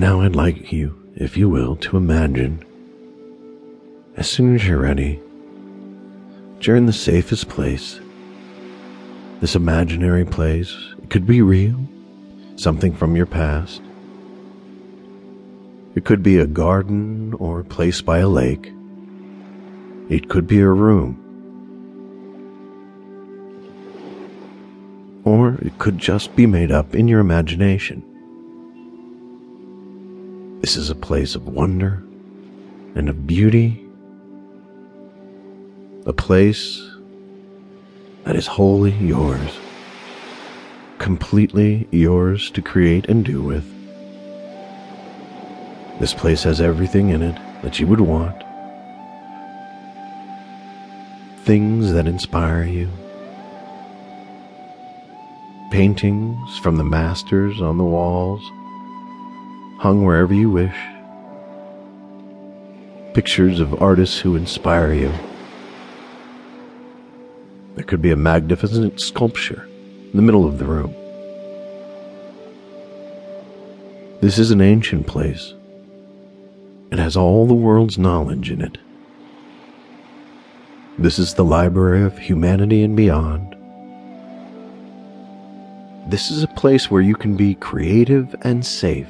And now I'd like you, if you will, to imagine, as soon as you're ready, you're in the safest place. This imaginary place, it could be real, something from your past. It could be a garden or a place by a lake. It could be a room. Or it could just be made up in your imagination. This is a place of wonder and of beauty. A place that is wholly yours, completely yours to create and do with. This place has everything in it that you would want. Things that inspire you. Paintings from the masters on the walls, hung wherever you wish. Pictures of artists who inspire you. There could be a magnificent sculpture in the middle of the room. This is an ancient place. It has all the world's knowledge in it. This is the library of humanity and beyond. This is a place where you can be creative and safe.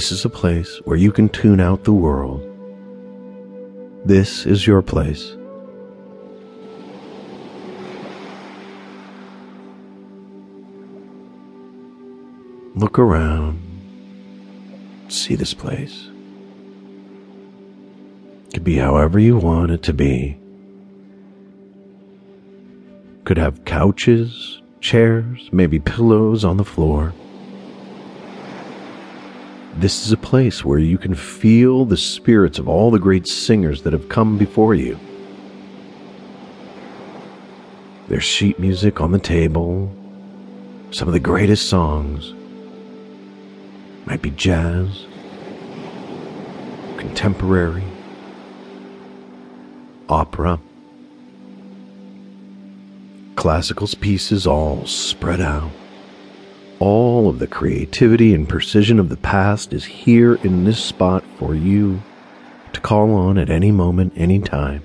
This is a place where you can tune out the world. This is your place. Look around. See this place. It could be however you want it to be. Could have couches, chairs, maybe pillows on the floor. This is a place where you can feel the spirits of all the great singers that have come before you. There's sheet music on the table, some of the greatest songs. Might be jazz, contemporary, opera, classical pieces all spread out. All of the creativity and precision of the past is here in this spot for you to call on at any moment, any time.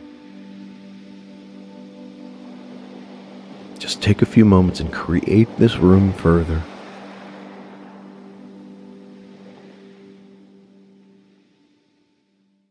Just take a few moments and create this room further.